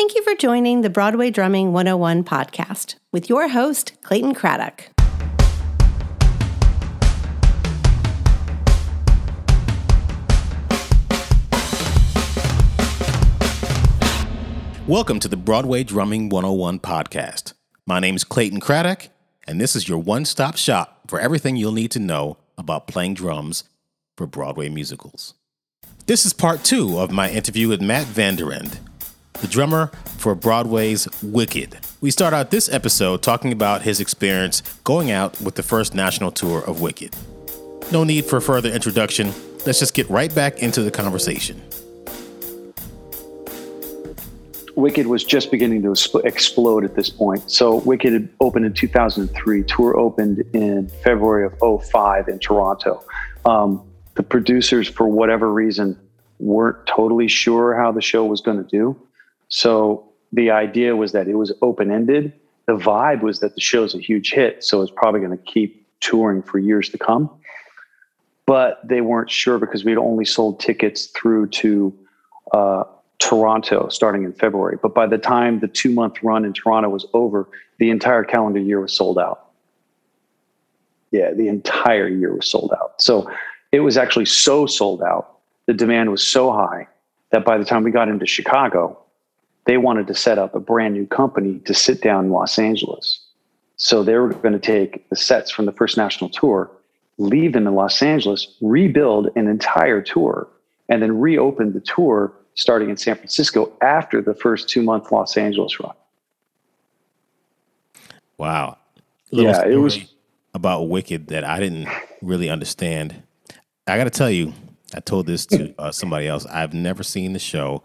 Thank you for joining the Broadway Drumming 101 podcast with your host, Clayton Craddock. Welcome to the Broadway Drumming 101 podcast. My name is Clayton Craddock, and this is your one stop shop for everything you'll need to know about playing drums for Broadway musicals. This is part two of my interview with Matt VanderEnde, the drummer for Broadway's Wicked. We start out this episode talking about his experience going out with the first national tour of Wicked. No need for further introduction. Let's just get right back into the conversation. Wicked was just beginning to explode at this point. So Wicked opened in 2003. Tour opened in February of 05 in Toronto. Um, the producers, for whatever reason, weren't totally sure how the show was going to do. So the idea was that it was open ended. The vibe was that the show's a huge hit, so it's probably going to keep touring for years to come. But they weren't sure because we'd only sold tickets through to uh, Toronto starting in February. But by the time the two month run in Toronto was over, the entire calendar year was sold out. Yeah, the entire year was sold out. So it was actually so sold out. The demand was so high that by the time we got into Chicago, they wanted to set up a brand new company to sit down in Los Angeles. So they were going to take the sets from the first national tour, leave them in Los Angeles, rebuild an entire tour, and then reopen the tour starting in San Francisco after the first two month Los Angeles run. Wow. yeah, it was about Wicked that I didn't really understand. I got to tell you, I told this to uh, somebody else. I've never seen the show.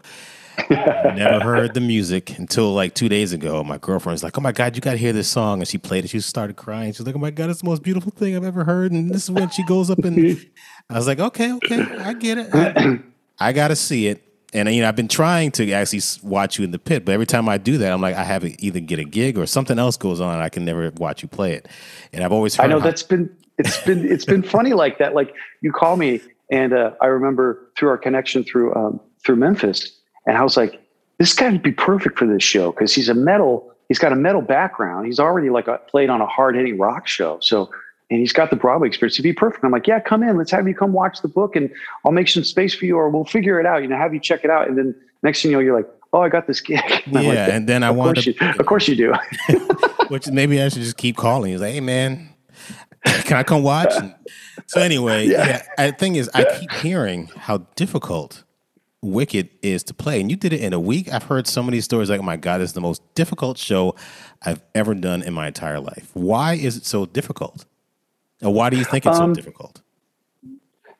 Never heard the music until like two days ago. My girlfriend's like, "Oh my god, you got to hear this song!" And she played it. She started crying. She's like, "Oh my god, it's the most beautiful thing I've ever heard." And this is when she goes up and I was like, "Okay, okay, I get it. I, I got to see it." And you know, I've been trying to actually watch you in the pit, but every time I do that, I'm like, I have to either get a gig or something else goes on. I can never watch you play it. And I've always I know how- that's been it's been it's been funny like that. Like you call me, and uh, I remember through our connection through um, through Memphis, and I was like, this guy would be perfect for this show because he's a metal. He's got a metal background. He's already like a, played on a hard hitting rock show. So and he's got the Broadway experience. He'd be perfect. I'm like, yeah, come in. Let's have you come watch the book, and I'll make some space for you, or we'll figure it out. You know, have you check it out, and then next thing you know, you're like, oh, I got this gig. And yeah, like, and then I want to. Of course you do. which maybe I should just keep calling. He's like, hey man, can I come watch? So anyway, yeah. yeah. The thing is, I keep hearing how difficult Wicked is to play, and you did it in a week. I've heard so many stories like, oh my god, it's the most difficult show I've ever done in my entire life. Why is it so difficult? Or why do you think it's um, so difficult?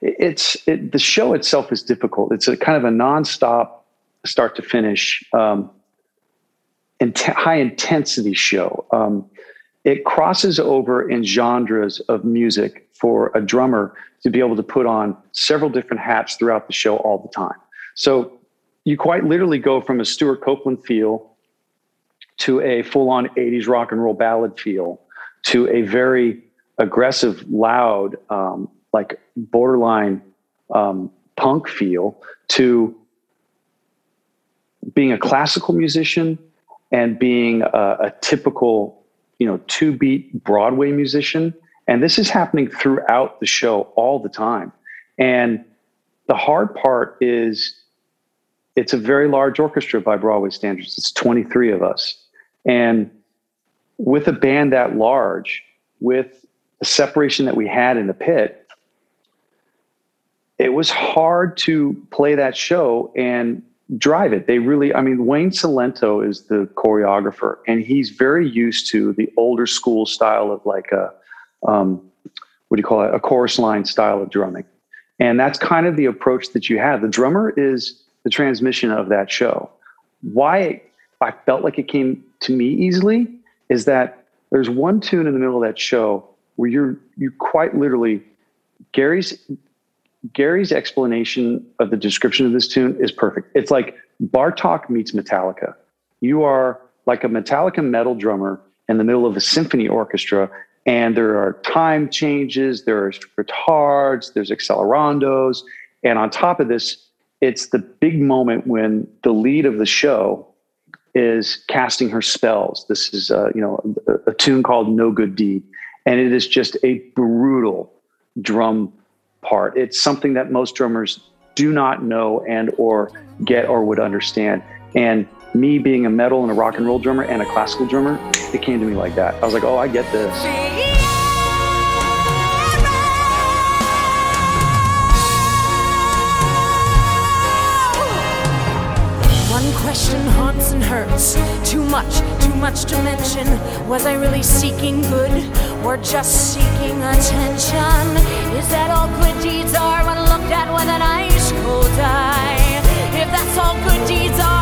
It's it, the show itself is difficult. It's a kind of a nonstop, start to finish, um, int- high intensity show. Um, it crosses over in genres of music for a drummer to be able to put on several different hats throughout the show all the time. So you quite literally go from a Stewart Copeland feel to a full on 80s rock and roll ballad feel to a very aggressive, loud, um, like borderline um, punk feel to being a classical musician and being a, a typical, you know, two beat Broadway musician. And this is happening throughout the show all the time. And the hard part is it's a very large orchestra by Broadway standards. It's 23 of us. And with a band that large, with the separation that we had in the pit, it was hard to play that show and drive it. They really, I mean, Wayne Cilento is the choreographer, and he's very used to the older school style of like a, um, what do you call it, a chorus line style of drumming. And that's kind of the approach that you have. The drummer is the transmission of that show. Why I felt like it came to me easily is that there's one tune in the middle of that show where you're you quite literally Gary's Gary's explanation of the description of this tune is perfect. It's like Bartok meets Metallica. You are like a Metallica metal drummer in the middle of a symphony orchestra, and there are time changes, there's retards, there's accelerandos, and on top of this, it's the big moment when the lead of the show is casting her spells. This is, uh, you know, a, a tune called No Good Deed. And it is just a brutal drum part. It's something that most drummers do not know and or get or would understand. And me being a metal and a rock and roll drummer and a classical drummer, it came to me like that. I was like, oh, I get this. Hurts. Too much, too much to mention. Was I really seeking good or just seeking attention? Is that all good deeds are when looked at with an ice cold eye? If that's all good deeds are,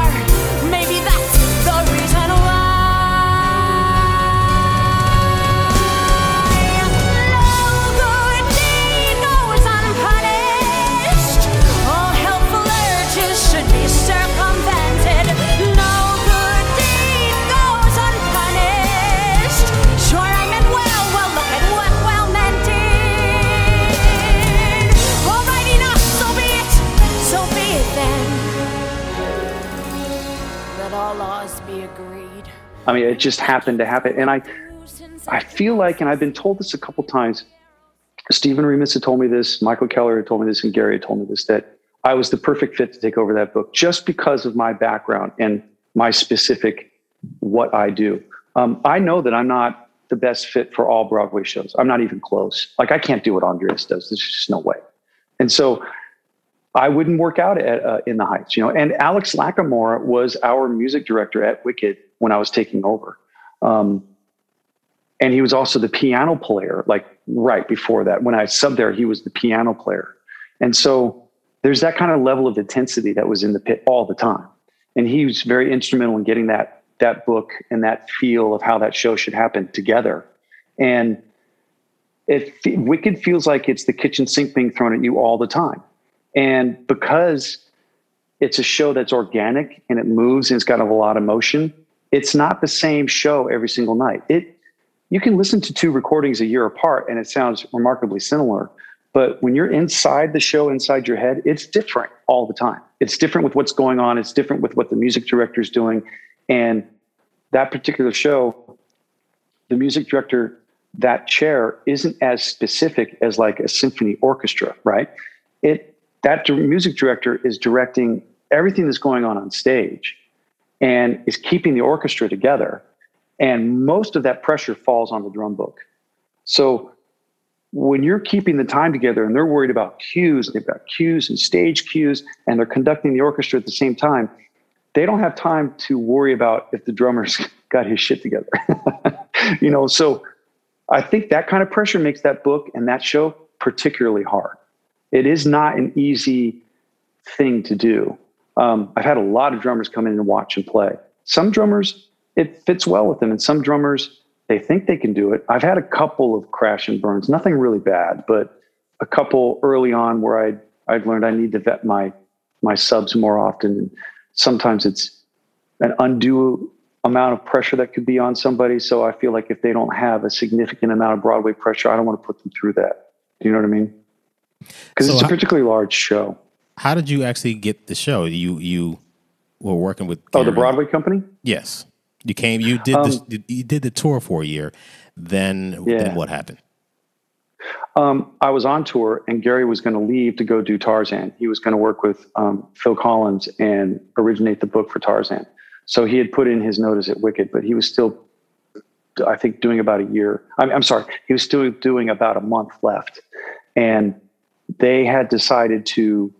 I mean, it just happened to happen. And I, I feel like, and I've been told this a couple times. Stephen Remus had told me this, Michael Keller had told me this, and Gary had told me this that I was the perfect fit to take over that book just because of my background and my specific what I do. Um, I know that I'm not the best fit for all Broadway shows. I'm not even close. Like I can't do what Andres does. There's just no way. And so I wouldn't work out at, uh, in the Heights, you know. And Alex Lacamoire was our music director at Wicked when I was taking over. Um, and he was also the piano player, like right before that. When I subbed there, he was the piano player. And so there's that kind of level of intensity that was in the pit all the time. And he was very instrumental in getting that that book and that feel of how that show should happen together. And it Wicked feels like it's the kitchen sink being thrown at you all the time. And because it's a show that's organic and it moves and it's got a lot of motion, it's not the same show every single night. It you can listen to two recordings a year apart and it sounds remarkably similar. But when you're inside the show, inside your head, it's different all the time. It's different with what's going on. It's different with what the music director is doing. And that particular show, the music director, that chair isn't as specific as like a symphony orchestra, right? It that music director is directing everything that's going on on stage and is keeping the orchestra together. And most of that pressure falls on the drum book. So when you're keeping the time together and they're worried about cues, they've got cues and stage cues, and they're conducting the orchestra at the same time, they don't have time to worry about if the drummer's got his shit together. you know, so I think that kind of pressure makes that book and that show particularly hard. It is not an easy thing to do. Um, I've had a lot of drummers come in and watch and play. Some drummers, it fits well with them, and some drummers, they think they can do it. I've had a couple of crash and burns, nothing really bad, but a couple early on where I'd I'd learned I need to vet my my subs more often. And sometimes it's an undue amount of pressure that could be on somebody. So I feel like if they don't have a significant amount of Broadway pressure, I don't want to put them through that. Do you know what I mean? Because so it's a particularly large show. How did you actually get the show? You you were working with oh the Broadway company. Yes, you came. You did um, this. You did the tour for a year. Then yeah. then what happened? Um, I was on tour, and Gary was going to leave to go do Tarzan. He was going to work with um, Phil Collins and originate the book for Tarzan. So he had put in his notice at Wicked, but he was still, I think, doing about a year. I'm, I'm sorry, he was still doing about a month left, and they had decided to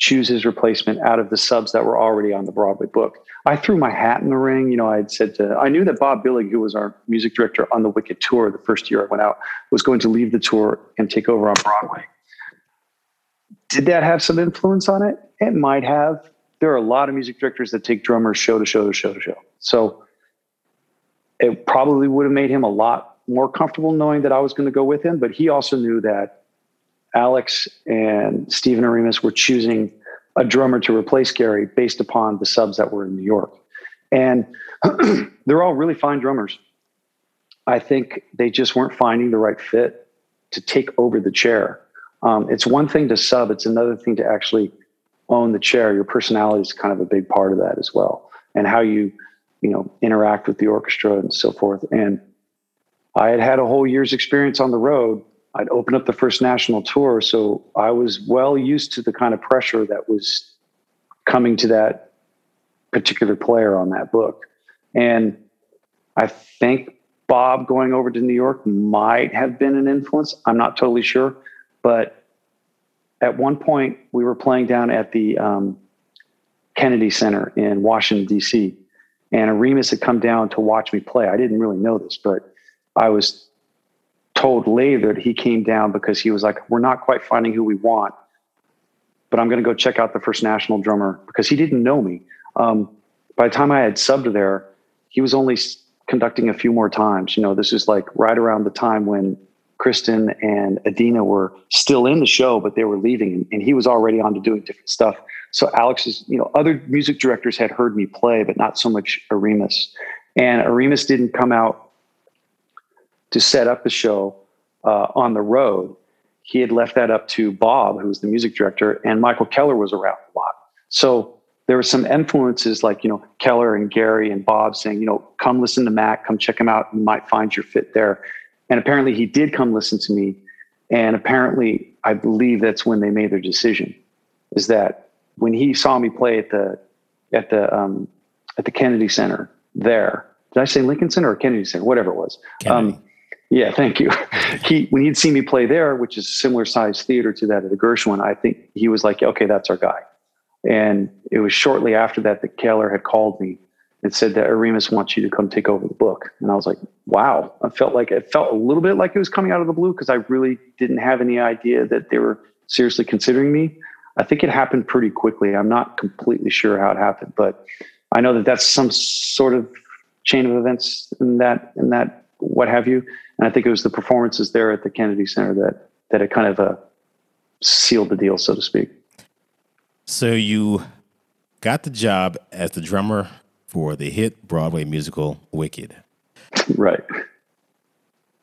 choose his replacement out of the subs that were already on the Broadway book. I threw my hat in the ring. You know, I had said to, I knew that Bob Billig, who was our music director on the Wicked tour the first year I went out, was going to leave the tour and take over on Broadway. Did that have some influence on it? It might have. There are a lot of music directors that take drummers show to show to show to show. So it probably would have made him a lot more comfortable knowing that I was going to go with him. But he also knew that Alex and Stephen Remus were choosing a drummer to replace Gary based upon the subs that were in New York. And they're all really fine drummers. I think they just weren't finding the right fit to take over the chair. Um, it's one thing to sub, it's another thing to actually own the chair. Your personality is kind of a big part of that as well. And how you you know, interact with the orchestra and so forth. And I had had a whole year's experience on the road. I'd open up the first national tour, so I was well used to the kind of pressure that was coming to that particular player on that book. And I think Bob going over to New York might have been an influence. I'm not totally sure, but at one point we were playing down at the um, Kennedy Center in Washington D.C. and Remus had come down to watch me play. I didn't really know this, but I was told later that he came down because he was like, "We're not quite finding who we want, but I'm going to go check out the first national drummer because he didn't know me." Um, by the time I had subbed there, he was only conducting a few more times. You know, this is like right around the time when Kristin and Idina were still in the show, but they were leaving, and, he was already on to doing different stuff. So Alex's, you know, other music directors had heard me play, but not so much Aramis. And Aramis didn't come out to set up the show uh, on the road. He had left that up to Bob, who was the music director, and Michael Keller was around a lot. So there were some influences like, you know, Keller and Gary and Bob saying, you know, come listen to Mac, come check him out. You might find your fit there. And apparently he did come listen to me. And apparently, I believe that's when they made their decision is that when he saw me play at the at the um, at the Kennedy Center there. Did I say Lincoln Center or Kennedy Center? Whatever it was. Um, yeah, thank you. he when he'd seen me play there, which is a similar size theater to that of the Gershwin, I think he was like, okay, that's our guy. And it was shortly after that that Keller had called me and said that Aramis wants you to come take over the book. And I was like, wow. I felt like it felt a little bit like it was coming out of the blue because I really didn't have any idea that they were seriously considering me. I think it happened pretty quickly. I'm not completely sure how it happened, but I know that that's some sort of chain of events in that in that what have you. And I think it was the performances there at the Kennedy Center that that it kind of uh, sealed the deal, so to speak. So you got the job as the drummer for the hit Broadway musical Wicked. Right.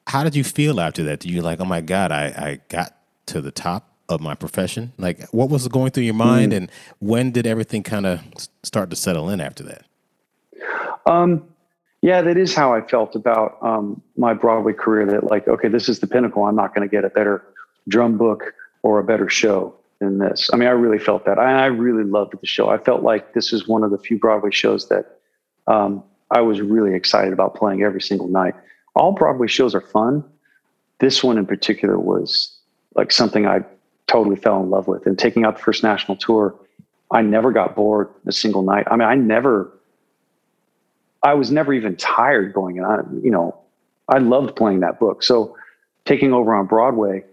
How did you feel after that? Do you like, oh my God, I, I got to the top of my profession? Like, what was going through your mind, mm. and when did everything kind of start to settle in after that? Um, yeah, that is how I felt about um, my Broadway career. That like, okay, this is the pinnacle. I'm not going to get a better drum book or a better show than this. I mean, I really felt that. I, I really loved the show. I felt like this is one of the few Broadway shows that um, I was really excited about playing every single night. All Broadway shows are fun. This one in particular was like something I totally fell in love with. And taking out the first national tour, I never got bored a single night. I mean, I never, I was never even tired going. And I, you know, I loved playing that book. So taking over on Broadway,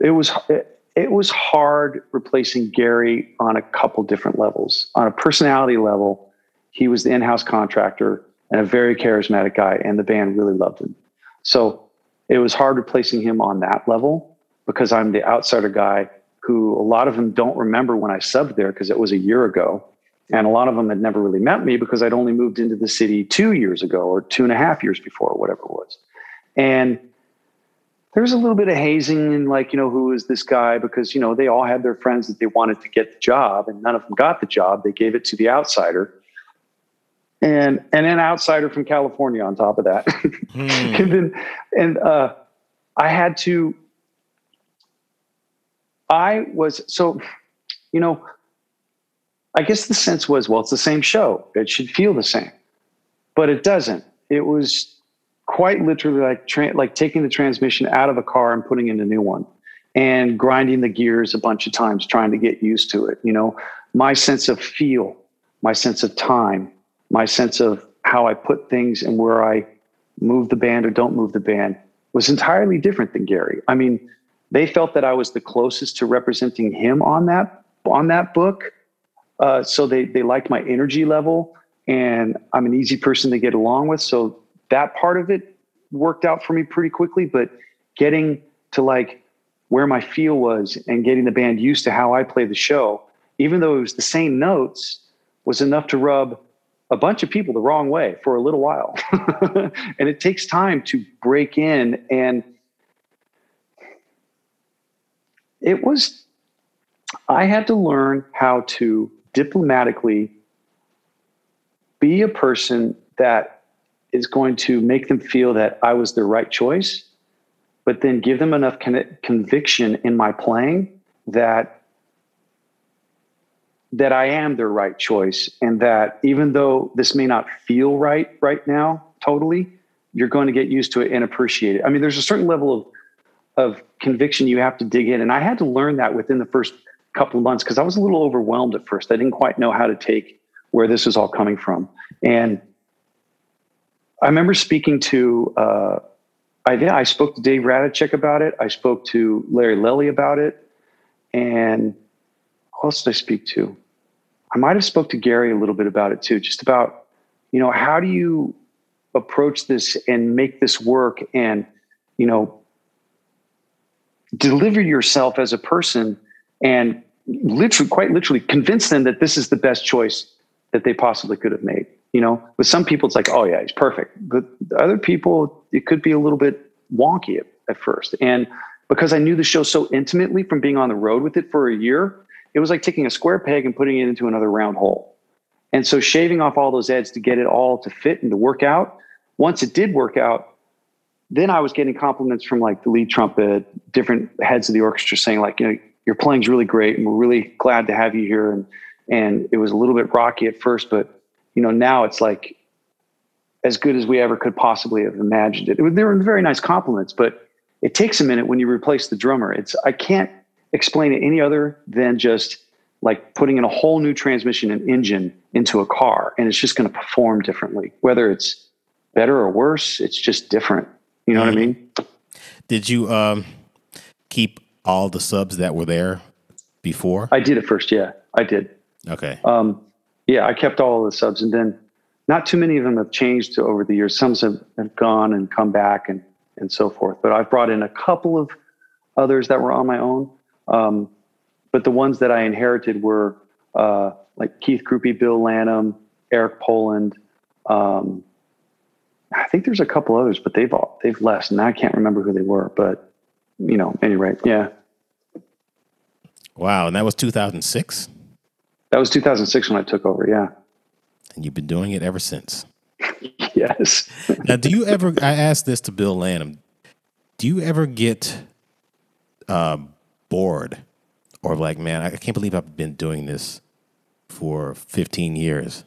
it was it, it was hard replacing Gary on a couple different levels. On a personality level, he was the in-house contractor and a very charismatic guy, and the band really loved him. So it was hard replacing him on that level because I'm the outsider guy who a lot of them don't remember when I subbed there because it was a year ago. And a lot of them had never really met me because I'd only moved into the city two years ago or two and a half years before, or whatever it was. And there's a little bit of hazing and like, you know, who is this guy? Because, you know, they all had their friends that they wanted to get the job and none of them got the job. They gave it to the outsider. And and an outsider from California on top of that. Hmm. and then and uh I had to I was so, you know, I guess the sense was, well, it's the same show. It should feel the same, but it doesn't. It was quite literally like tra- like taking the transmission out of a car and putting in a new one, and grinding the gears a bunch of times, trying to get used to it. You know, my sense of feel, my sense of time, my sense of how I put things and where I move the band or don't move the band was entirely different than Gary. I mean, they felt that I was the closest to representing him on that on that book. Uh, so they they liked my energy level, and I'm an easy person to get along with. So that part of it worked out for me pretty quickly. But getting to like where my feel was and getting the band used to how I play the show, even though it was the same notes, was enough to rub a bunch of people the wrong way for a little while. and it takes time to break in and it was, I had to learn how to diplomatically be a person that is going to make them feel that I was the right choice, but then give them enough con- conviction in my playing that that I am their right choice and that even though this may not feel right right now totally you're going to get used to it and appreciate it. I mean there's a certain level of of conviction you have to dig in and I had to learn that within the first couple of months because I was a little overwhelmed at first. I didn't quite know how to take where this was all coming from. And I remember speaking to uh, I I spoke to Dave Ratajczak about it. I spoke to Larry Lelli about it. And who else did I speak to? I might have spoke to Gary a little bit about it too, just about, you know, how do you approach this and make this work and, you know, deliver yourself as a person and literally, quite literally convince them that this is the best choice that they possibly could have made. You know, with some people, it's like, oh yeah, he's perfect. But other people, it could be a little bit wonky at, at first. And because I knew the show so intimately from being on the road with it for a year, it was like taking a square peg and putting it into another round hole. And so shaving off all those edges to get it all to fit and to work out. Once it did work out, then I was getting compliments from like the lead trumpet, different heads of the orchestra saying like, you know, your playing's really great and we're really glad to have you here. And, and it was a little bit rocky at first, but you know, now it's like as good as we ever could possibly have imagined it. it they were very nice compliments, but it takes a minute when you replace the drummer. It's, I can't explain it any other than just like putting in a whole new transmission and engine into a car and it's just going to perform differently whether it's better or worse it's just different you know mm-hmm. what i mean did you um, keep all the subs that were there before i did at first yeah i did okay um, yeah i kept all the subs and then not too many of them have changed over the years some have, have gone and come back and and so forth but i've brought in a couple of others that were on my own um, but the ones that I inherited were uh, like Keith Krupy, Bill Lanham, Eric Poland. Um, I think there's a couple others, but they've all, they've left, and I can't remember who they were. But you know, anyway, yeah. Wow, and that was 2006. That was 2006 when I took over. Yeah. And you've been doing it ever since. yes. now, do you ever? I asked this to Bill Lanham. Do you ever get um, bored or like, man, I can't believe I've been doing this for 15 years.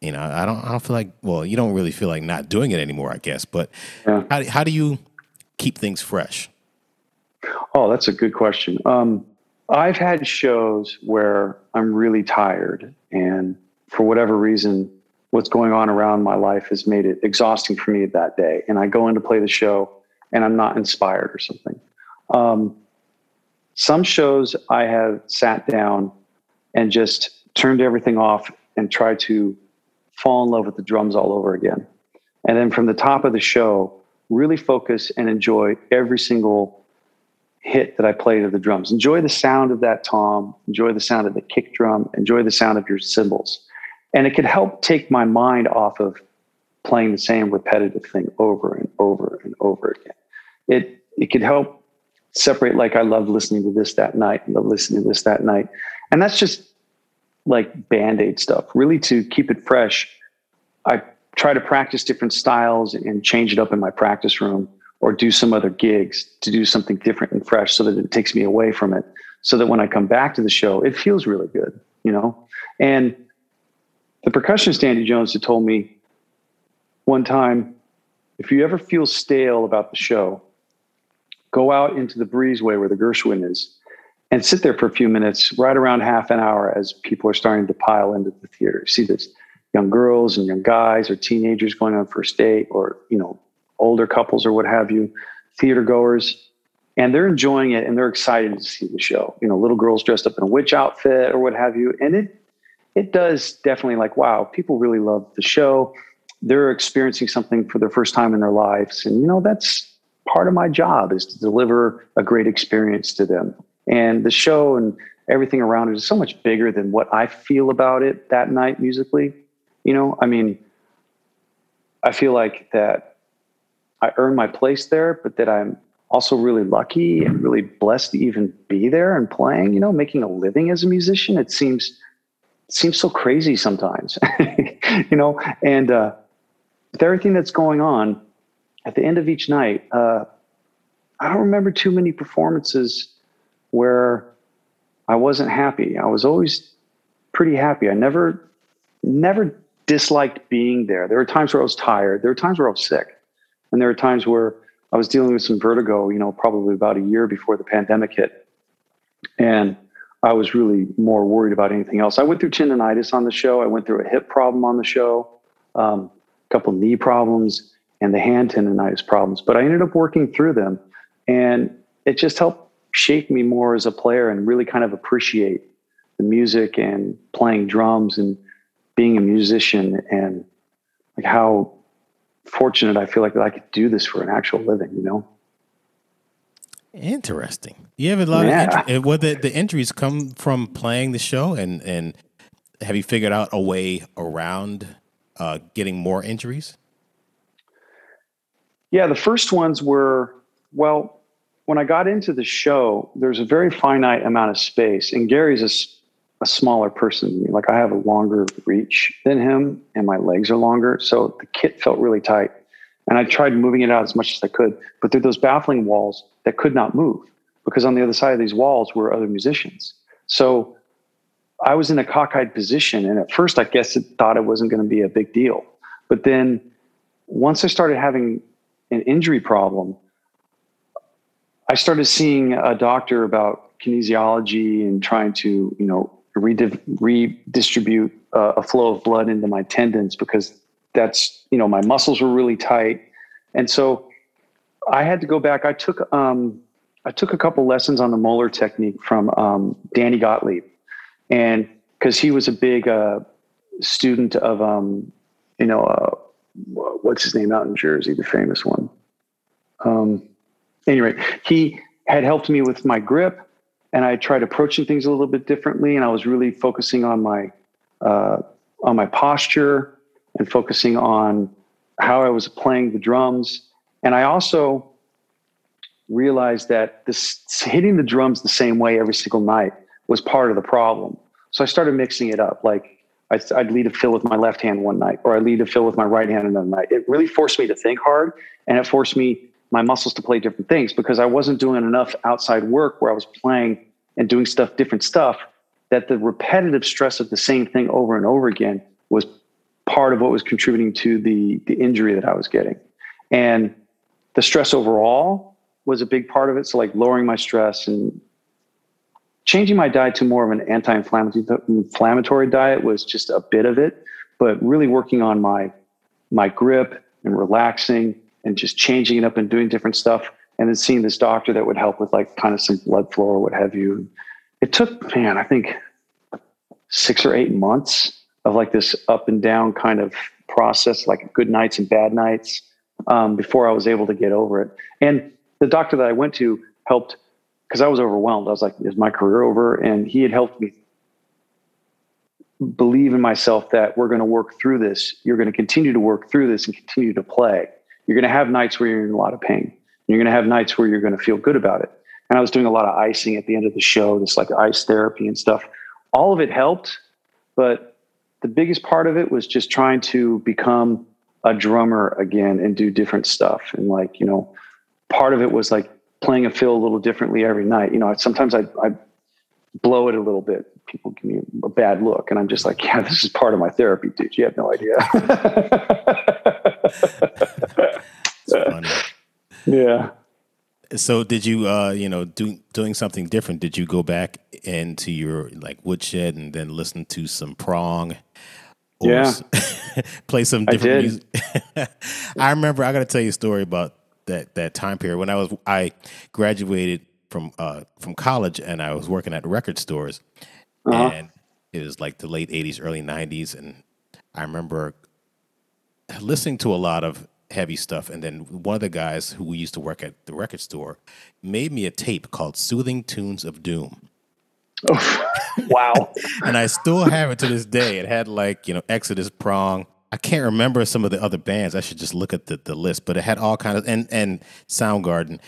You know, I don't, I don't feel like, well, you don't really feel like not doing it anymore, I guess. But yeah. how, how do you keep things fresh? Oh, that's a good question. Um, I've had shows where I'm really tired, and for whatever reason, what's going on around my life has made it exhausting for me that day. And I go in to play the show, and I'm not inspired or something. Um, some shows I have sat down and just turned everything off and tried to fall in love with the drums all over again. And then from the top of the show, really focus and enjoy every single hit that I play to the drums. Enjoy the sound of that tom, enjoy the sound of the kick drum, enjoy the sound of your cymbals. And it could help take my mind off of playing the same repetitive thing over and over and over again. It it could help separate like I love listening to this that night, I love listening to this that night. And that's just like band-aid stuff. Really to keep it fresh, I try to practice different styles and change it up in my practice room or do some other gigs to do something different and fresh so that it takes me away from it. So that when I come back to the show, it feels really good, you know? And the percussionist Andy Jones had told me one time, if you ever feel stale about the show, go out into the breezeway where the Gershwin is and sit there for a few minutes, right around half an hour as people are starting to pile into the theater. See this young girls and young guys or teenagers going on first date or, you know, older couples or what have you, theater goers. And they're enjoying it and they're excited to see the show. You know, little girls dressed up in a witch outfit or what have you. And it it does definitely like, wow, people really love the show. They're experiencing something for the first time in their lives. And you know, that's part of my job is to deliver a great experience to them. And the show and everything around it is so much bigger than what I feel about it that night musically. You know, I mean, I feel like that I earned my place there, but that I'm also really lucky and really blessed to even be there and playing, you know, making a living as a musician. It seems seems so crazy sometimes, you know. And uh, with everything that's going on, at the end of each night, uh, I don't remember too many performances where I wasn't happy. I was always pretty happy. I never, never disliked being there. There were times where I was tired. There were times where I was sick, and there were times where I was dealing with some vertigo. You know, probably about a year before the pandemic hit, and I was really more worried about anything else. I went through tendonitis on the show. I went through a hip problem on the show, um, a couple knee problems, and the hand tendonitis problems. But I ended up working through them, and it just helped shape me more as a player and really kind of appreciate the music and playing drums and being a musician and like how fortunate I feel like that I could do this for an actual living, you know? Interesting. You have a lot yeah. of injuries. well, the the injuries come from playing the show, and and have you figured out a way around uh, getting more injuries? Yeah, the first ones were well. When I got into the show, there's a very finite amount of space, and Gary's a, a smaller person. Like I have a longer reach than him, and my legs are longer, so the kit felt really tight. And I tried moving it out as much as I could, but through those baffling walls that could not move because on the other side of these walls were other musicians. So I was in a cockeyed position. And at first, I guess it thought it wasn't going to be a big deal. But then once I started having an injury problem, I started seeing a doctor about kinesiology and trying to, you know, redistribute uh, a flow of blood into my tendons because that's you know my muscles were really tight. And so i had to go back. I took um, i took a couple lessons on the Moeller technique from um, danny gottlieb. And because he was a big uh, student of um, you know uh, what's his name out in jersey the famous one? Um, anyway he had helped me with my grip and i tried approaching things a little bit differently and i was really focusing on my uh, on my posture and focusing on how I was playing the drums. And I also realized that this hitting the drums the same way every single night was part of the problem. So I started mixing it up. Like I'd, I'd lead a fill with my left hand one night, or I lead a fill with my right hand another night. It really forced me to think hard, and it forced me my muscles to play different things because I wasn't doing enough outside work where I was playing and doing stuff, different stuff. That the repetitive stress of the same thing over and over again was part of what was contributing to the the injury that I was getting. And the stress overall was a big part of it. So like lowering my stress and changing my diet to more of an anti-inflammatory diet was just a bit of it, but really working on my my grip and relaxing and just changing it up and doing different stuff and then seeing this doctor that would help with like kind of some blood flow or what have you. It took, man, I think six or eight months of like this up and down kind of process, like good nights and bad nights, um, before I was able to get over it. And the doctor that I went to helped because I was overwhelmed. I was like, is my career over? And he had helped me believe in myself that we're going to work through this. You're going to continue to work through this and continue to play. You're going to have nights where you're in a lot of pain. You're going to have nights where you're going to feel good about it. And I was doing a lot of icing at the end of the show, this like ice therapy and stuff. All of it helped, but the biggest part of it was just trying to become a drummer again and do different stuff. And like, you know, part of it was like playing a fill a little differently every night. You know, sometimes I, I blow it a little bit. People give me a bad look. And I'm just like, yeah, this is part of my therapy, dude. You have no idea. yeah. So did you, uh, you know, do, doing something different? Did you go back into your like woodshed and then listen to some prong? Or yeah. play some different music. I remember. I got to tell you a story about that that time period when I was I graduated from uh, from college and I was working at record stores, uh-huh. and it was like the late '80s, early '90s, and I remember listening to a lot of heavy stuff. And then one of the guys who we used to work at the record store made me a tape called Soothing Tunes of Doom. Oh, wow. and I still have it to this day. It had like, you know, Exodus Prong. I can't remember some of the other bands. I should just look at the, the list, but it had all kinds of and and Soundgarden.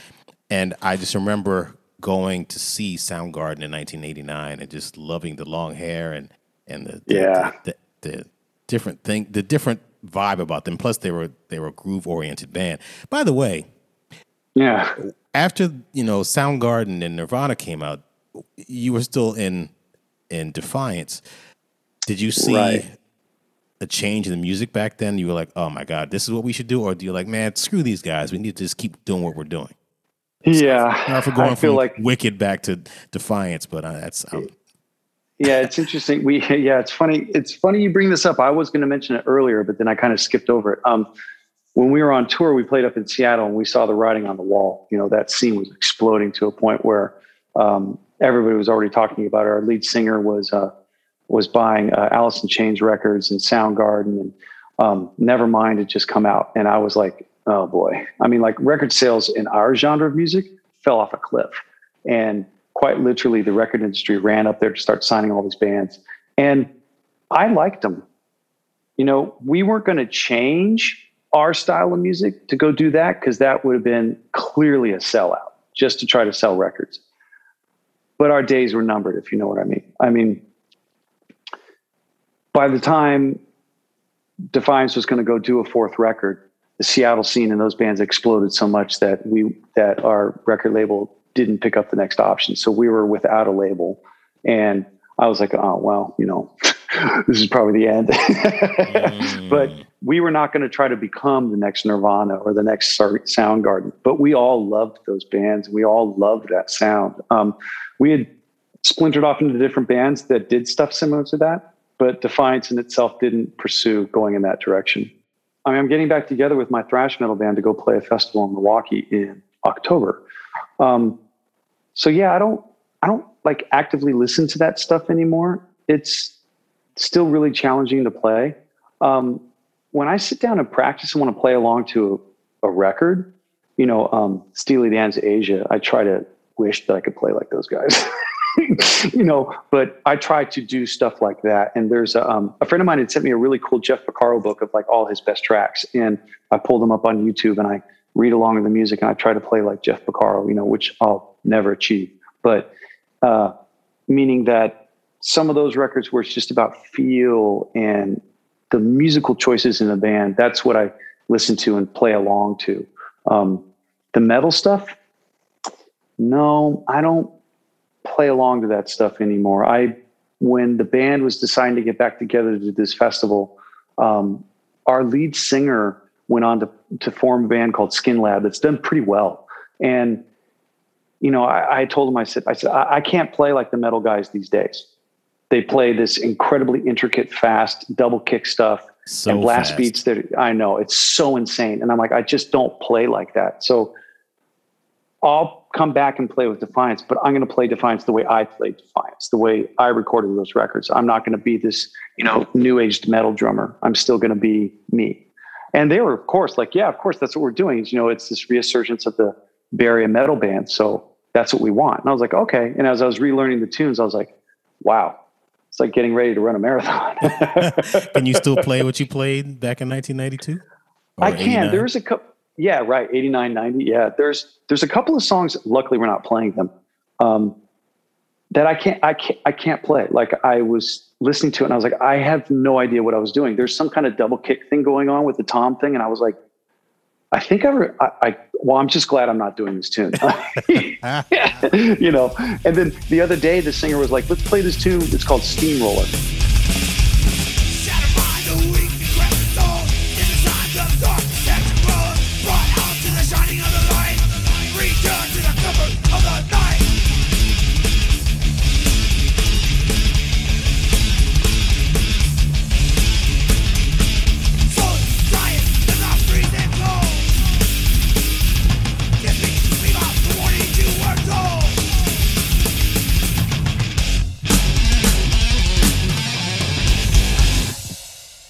And I just remember going to see Soundgarden in 1989 and just loving the long hair and and the, the Yeah. the, the, the different thing, the different vibe about them. Plus, they were they were a groove oriented band. By the way, Yeah. after you know Soundgarden and Nirvana came out, you were still in in Defiance. Did you see Right. a change in the music back then? You were like, "Oh my god, this is what we should do," or do you like, "Man, screw these guys. We need to just keep doing what we're doing." Yeah. For going I feel like Wicked back to Defiance, but uh, that's um, yeah, it's interesting. We yeah, it's funny. It's funny you bring this up. I was going to mention it earlier, but then I kind of skipped over it. Um, when we were on tour, we played up in Seattle, and we saw the writing on the wall. You know, that scene was exploding to a point where um, everybody was already talking about it. Our lead singer was uh, was buying uh, Alice in Chains records and Soundgarden, and um, Nevermind had just come out, and I was like, oh boy. I mean, like record sales in our genre of music fell off a cliff, and quite literally, the record industry ran up there to start signing all these bands, and I liked them. You know, we weren't going to change our style of music to go do that because that would have been clearly a sellout just to try to sell records. But our days were numbered, if you know what I mean. I mean, by the time Defiance was going to go do a fourth record, the Seattle scene and those bands exploded so much that we that our record label didn't pick up the next option. So we were without a label, and I was like, oh well, you know, this is probably the end. But we were not going to try to become the next Nirvana or the next Soundgarden. But we all loved those bands. We all loved that sound. Um, we had splintered off into different bands that did stuff similar to that, but Defiance in itself didn't pursue going in that direction. I mean, I'm getting back together with my thrash metal band to go play a festival in Milwaukee in October. Um, so yeah, I don't, I don't like actively listen to that stuff anymore. It's still really challenging to play. Um, when I sit down and practice and want to play along to a, a record, you know, um, Steely Dan's Aja, I try to wish that I could play like those guys. you know, but I try to do stuff like that. And there's a, um, a friend of mine had sent me a really cool Jeff Porcaro book of like all his best tracks. And I pulled them up on YouTube and I read along with the music and I try to play like Jeff Porcaro, you know, which I'll never achieve. But uh, meaning that some of those records where it's just about feel and the musical choices in the band, that's what I listen to and play along to. Um, the metal stuff, no, I don't play along to that stuff anymore. I, when the band was deciding to get back together to do this festival, um, our lead singer went on to, to form a band called Skin Lab that's done pretty well. And, you know, I, I told him, I said, I said, I, I can't play like the metal guys these days. They play this incredibly intricate, fast double kick stuff so and blast fast. beats that I know it's so insane. And I'm like, I just don't play like that. So I'll come back and play with Defiance, but I'm going to play Defiance the way I played Defiance, the way I recorded those records. I'm not going to be this, you know, new aged metal drummer. I'm still going to be me. And they were, of course, like, yeah, of course, that's what we're doing. Is, you know, it's this resurgence of the Area metal band. So that's what we want. And I was like, okay. And as I was relearning the tunes, I was like, wow, it's like getting ready to run a marathon. Can you still play what you played back in 1992? I can. There's a couple. Yeah, right. 89, 90. Yeah. There's, there's a couple of songs. Luckily we're not playing them. Um, that I can't, I can't, I can't play. Like I was listening to it and I was like, I have no idea what I was doing. There's some kind of double kick thing going on with the tom thing. And I was like, I think I, re- I, I well, I'm just glad I'm not doing this tune, you know? And then the other day, the singer was like, let's play this tune. It's called Steamroller.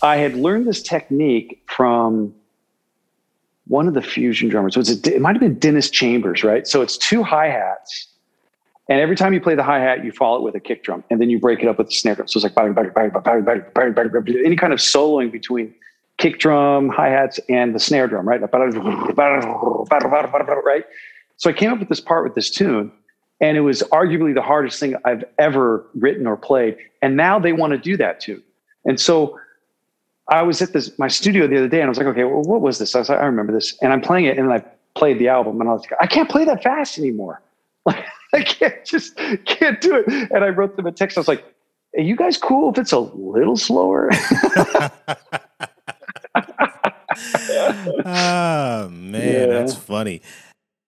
I had learned this technique from one of the fusion drummers. So a, it might have been Dennis Chambers, right? So it's two hi hats. And every time you play the hi hat, you follow it with a kick drum, and then you break it up with a snare drum. So it's like any kind of soloing between kick drum, hi hats, and the snare drum, right? Right. So I came up with this part with this tune, and it was arguably the hardest thing I've ever written or played. And now they want to do that too. And so I was at this my studio the other day, and I was like, okay, well, what was this? I was like, I remember this, and I'm playing it, and I played the album, and I was like, I can't play that fast anymore. Like, I can't just can't do it. And I wrote them a text. I was like, Are you guys cool if it's a little slower? oh man, Yeah. that's funny.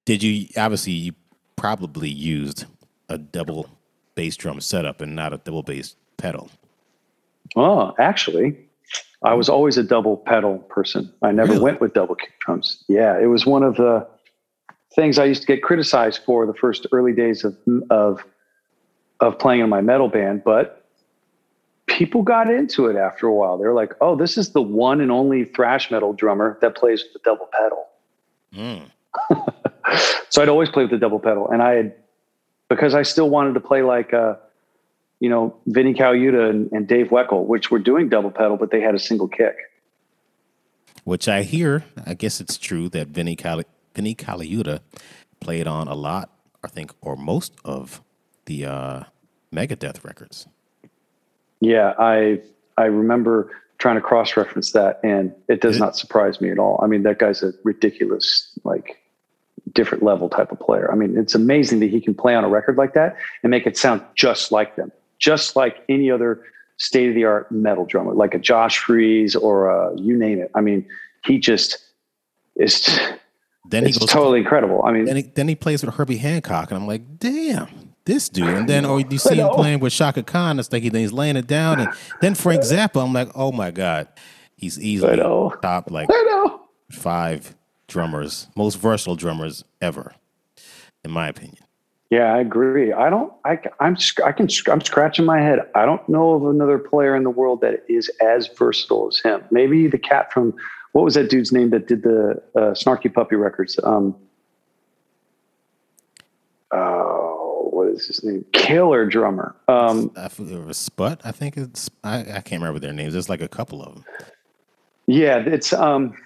Did you obviously you probably used a double bass drum setup and not a double bass pedal? oh, actually, I was always a double pedal person. I never Really? went with double kick drums. Yeah, it was one of the things I used to get criticized for the first early days of of of playing in my metal band, but people got into it after a while. They're like, "Oh, this is the one and only thrash metal drummer that plays with the double pedal." Mm. so I'd always play with the double pedal, and I had because I still wanted to play like uh, you know Vinnie Colaiuta and, and Dave Weckl, which were doing double pedal, but they had a single kick. Which I hear, I guess it's true that Vinny Cali- Vinnie Colaiuta played on a lot, I think, or most of the uh, Megadeth records. Yeah, I I remember trying to cross reference that, and it does it- not surprise me at all. I mean, that guy's a ridiculous like different level type of player. I mean, it's amazing that he can play on a record like that and make it sound just like them, just like any other state of the art metal drummer, like a Josh Freese or a, you name it. I mean, he just is Then he it's goes totally incredible. I mean, then he, then he plays with Herbie Hancock, and I'm like, damn, this dude. And then, or you see him playing with Chaka Khan, it's like he, then he's laying it down. And then Frank Zappa, I'm like, oh my God, he's easily top like five drummers, most versatile drummers ever, in my opinion. Yeah, I agree. I don't. I, I'm. I can. I'm scratching my head. I don't know of another player in the world that is as versatile as him. Maybe the cat from what was that dude's name that did the uh, Snarky Puppy records? Um. Oh, what is his name? Killer drummer. Um. I it was Sput, I think it's, I, I can't remember their names. There's like a couple of them. Yeah, it's um.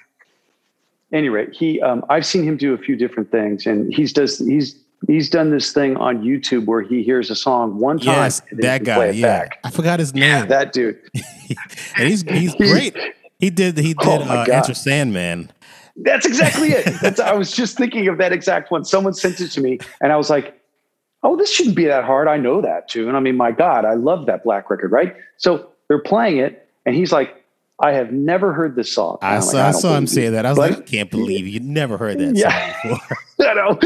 Any rate, he. Um. I've seen him do a few different things, and he's does. He's he's done this thing on YouTube where he hears a song one time. Yes, and then that can play guy. it Yeah. back. I forgot his name. That dude. and he's, he's great. He did, he did Oh my uh, God. Enter Sandman. That's exactly it. That's, I was just thinking of that exact one. Someone sent it to me, and I was like, "Oh, this shouldn't be that hard. I know that tune. I mean, my God, I love that Black record, right?" So they're playing it, and he's like, "I have never heard this song." I I'm like, saw, I saw him say that. I was But- like, I can't believe you never heard that Yeah. song before. you know,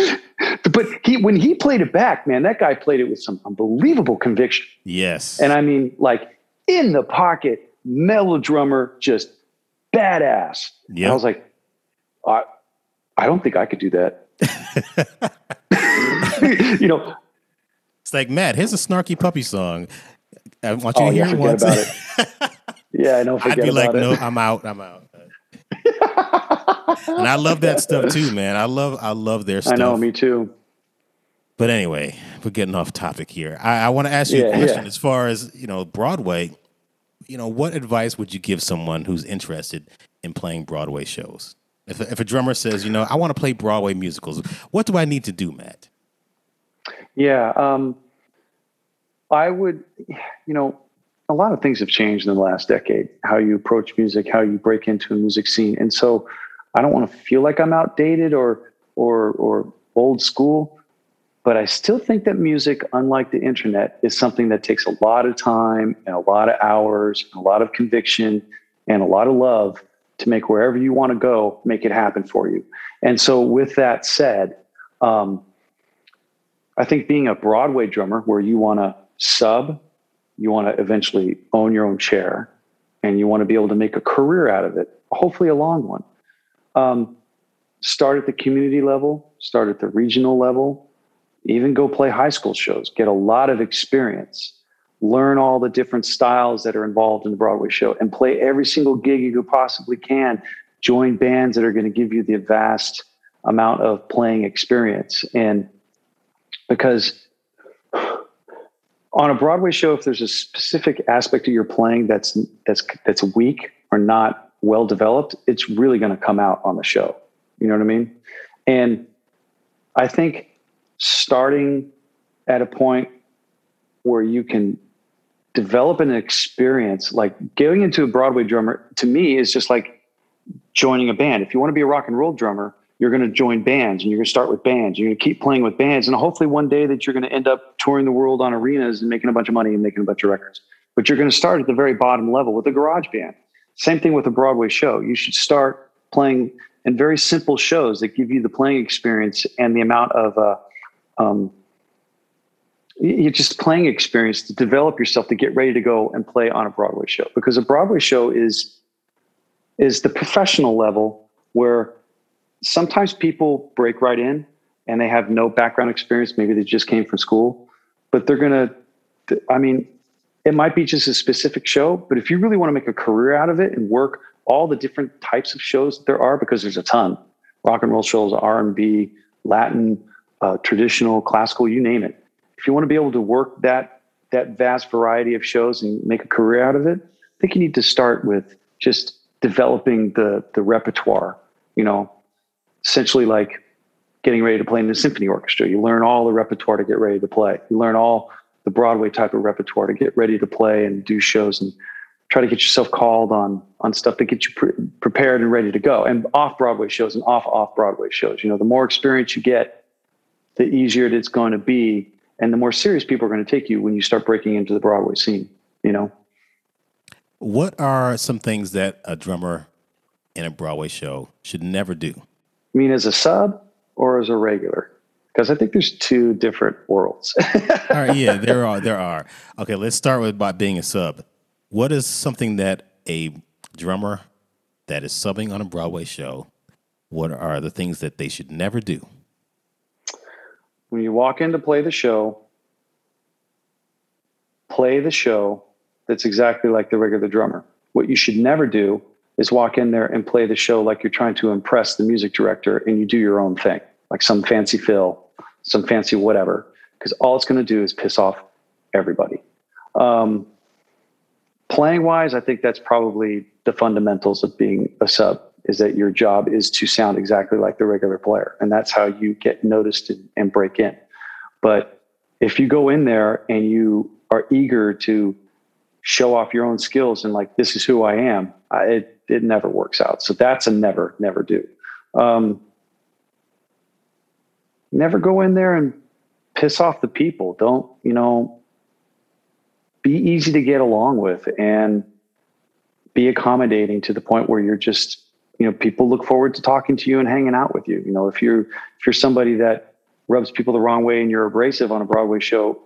but he when he played it back, man, that guy played it with some unbelievable conviction. yes. And I mean, like in the pocket, mellow drummer, just badass. Yeah, I was like, I, I don't think I could do that. you know, It's like Matt. Here's a snarky puppy song. I want you oh to yeah, hear it once. about it. Yeah, I know. I'd be like, about no. I'm out. I'm out. and I love that stuff too, man. I love, I love their stuff. I know, me too. But anyway, we're getting off topic here. I, I want to ask you a question yeah. as far as you know, Broadway. You know, what advice would you give someone who's interested in playing Broadway shows? If a, if a drummer says, you know, I want to play Broadway musicals, what do I need to do, Matt? Yeah, um, I would. You know, a lot of things have changed in the last decade. How you approach music, how you break into a music scene, and so I don't want to feel like I'm outdated or or or old school. But I still think that music, unlike the internet, is something that takes a lot of time and a lot of hours, and a lot of conviction, and a lot of love to make wherever you want to go, make it happen for you. And so, with that said, um, I think being a Broadway drummer, where you want to sub, you want to eventually own your own chair, and you want to be able to make a career out of it, hopefully a long one. Um, start at the community level, start at the regional level, even go play high school shows, get a lot of experience, learn all the different styles that are involved in the Broadway show, and play every single gig you possibly can. Join bands that are going to give you the vast amount of playing experience. And because on a Broadway show, if there's a specific aspect of your playing that's that's that's weak or not well developed, it's really going to come out on the show. You know what I mean? And I think starting at a point where you can develop an experience like going into a Broadway drummer to me is just like joining a band. If you want to be a rock and roll drummer, you're going to join bands and you're going to start with bands. You're going to keep playing with bands. And hopefully one day that you're going to end up touring the world on arenas and making a bunch of money and making a bunch of records. But you're going to start at the very bottom level with a garage band. Same thing with a Broadway show. You should start playing in very simple shows that give you the playing experience and the amount of uh, um, you're just playing experience to develop yourself to get ready to go and play on a Broadway show because a Broadway show is is the professional level where sometimes people break right in and they have no background experience maybe they just came from school but they're going to I mean it might be just a specific show but if you really want to make a career out of it and work all the different types of shows that there are because there's a ton rock and roll shows R&B Latin uh, traditional classical you name it if you want to be able to work that that vast variety of shows and make a career out of it, I think you need to start with just developing the the repertoire. You know, essentially like getting ready to play in the symphony orchestra. You learn all the repertoire to get ready to play. You learn all the Broadway type of repertoire to get ready to play and do shows and try to get yourself called on on stuff to get you pre- prepared and ready to go. And off Broadway shows and off off Broadway shows. You know, the more experience you get, the easier it's going to be and the more serious people are going to take you when you start breaking into the Broadway scene, you know? What are some things that a drummer in a Broadway show should never do? Mean, as a sub or as a regular? Because I think there's two different worlds. All right, yeah, there are. There are. Okay, let's start with by being a sub. What is something that a drummer that is subbing on a Broadway show? What are the things that they should never do? when you walk in to play the show, play the show that's exactly like the regular drummer. What you should never do is walk in there and play the show like you're trying to impress the music director and you do your own thing, like some fancy fill, some fancy whatever, because all it's going to do is piss off everybody. Um, playing wise, I think that's probably the fundamentals of being a sub is that your job is to sound exactly like the regular player. And that's how you get noticed and, break in. But if you go in there and you are eager to show off your own skills and like, this is who I am, I, it, it never works out. So that's a never, never do. Um, never go in there and piss off the people. Don't, you know, be easy to get along with and be accommodating to the point where you're just you know people look forward to talking to you and hanging out with you you know if you're if you're somebody that rubs people the wrong way and you're abrasive on a broadway show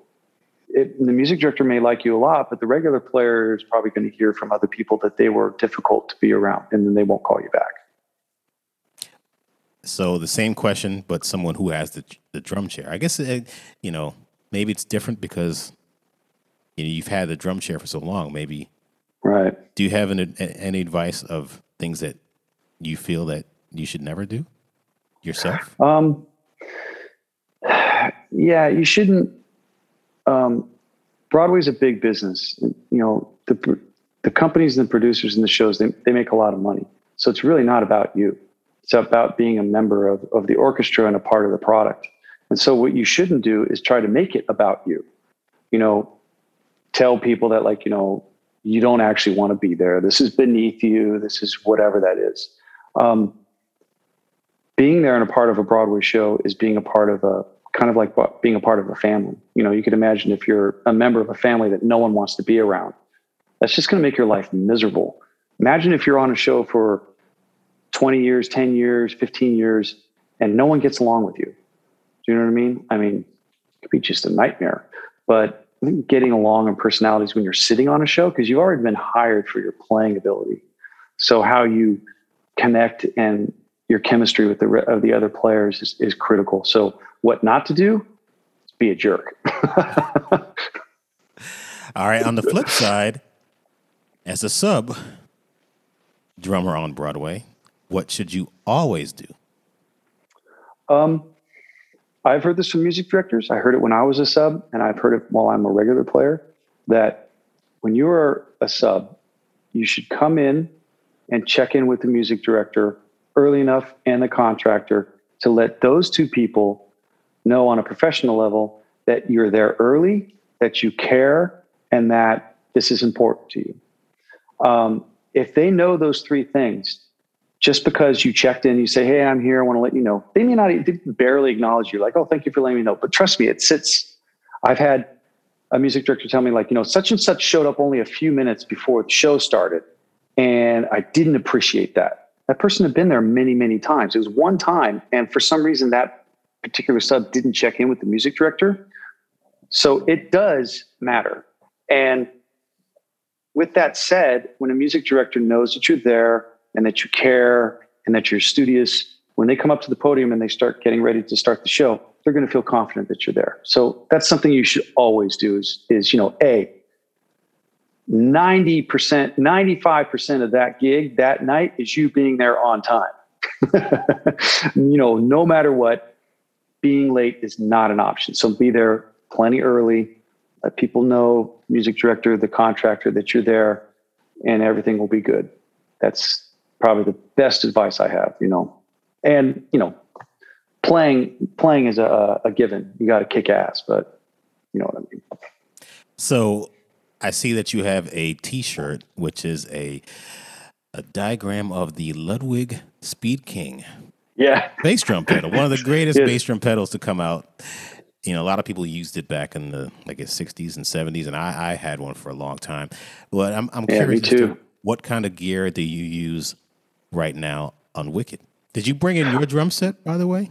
it, the music director may like you a lot but the regular player is probably going to hear from other people that they were difficult to be around and then they won't call you back so the same question but someone who has the, the drum chair i guess it, you know maybe it's different because you know you've had the drum chair for so long maybe right do you have an, any advice of things that you feel that you should never do yourself? Um, yeah, you shouldn't. Um, Broadway's a big business. You know, the the companies and the producers and the shows they they make a lot of money. So it's really not about you. It's about being a member of of the orchestra and a part of the product. And so what you shouldn't do is try to make it about you. You know, tell people that like you know you don't actually want to be there. This is beneath you. This is whatever that is. Um, being there and a part of a Broadway show is being a part of a kind of like being a part of a family. You know, you could imagine if you're a member of a family that no one wants to be around, that's just going to make your life miserable. Imagine if you're on a show for 20 years, 10 years, 15 years, and no one gets along with you. Do you know what I mean? I mean, it could be just a nightmare. But getting along in personalities when you're sitting on a show, because you've already been hired for your playing ability. So how you connect and your chemistry with the of the other players is, is critical. So what not to do? Be a jerk. All right. On the flip side, as a sub drummer on Broadway, what should you always do? Um, I've heard this from music directors. I heard it when I was a sub, and I've heard it while I'm a regular player. That when you are a sub, you should come in and check in with the music director early enough and the contractor to let those two people know on a professional level that you're there early, that you care, and that this is important to you. Um, if they know those three things, just because you checked in, you say, "Hey, I'm here. I want to let you know." They may not they barely acknowledge you, like, "Oh, thank you for letting me know." But trust me, it sits. I've had a music director tell me, like, you know, such and such showed up only a few minutes before the show started, and I didn't appreciate that. That person had been there many, many times. It was one time, and for some reason, that particular sub didn't check in with the music director. So it does matter. And with that said, when a music director knows that you're there and that you care and that you're studious, when they come up to the podium and they start getting ready to start the show, they're going to feel confident that you're there. So that's something you should always do is, is you know, A, 90%, 95% of that gig that night is you being there on time. you know, no matter what, being late is not an option. So be there plenty early. Let people know, music director, the contractor, that you're there and everything will be good. That's probably the best advice I have, you know. And, you know, playing playing is a, a given. You got to kick ass, but you know what I mean. So I see that you have a T-shirt, which is a a diagram of the Ludwig Speed King Yeah, bass drum pedal, one of the greatest Yes. bass drum pedals to come out. You know, a lot of people used it back in the like the '60s and '70s, and I, I had one for a long time. But I'm I'm Yeah, curious to what kind of gear do you use right now on Wicked? Did you bring in your drum set, by the way?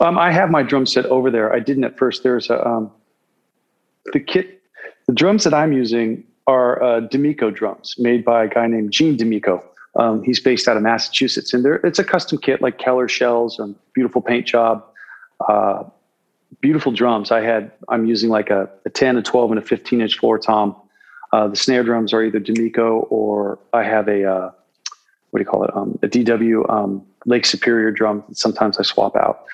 um, I have my drum set over there. I didn't at first. There's a um, the kit. The drums that I'm using are uh, D'Amico drums, made by a guy named Gene D'Amico. Um, he's based out of Massachusetts, and it's a custom kit like Keller shells and beautiful paint job. Uh, beautiful drums. I had. I'm using like a, a 10, a 12, and a 15 inch floor tom. Uh, the snare drums are either D'Amico or I have a uh, what do you call it? Um, a DW um, Lake Superior drum. Sometimes I swap out,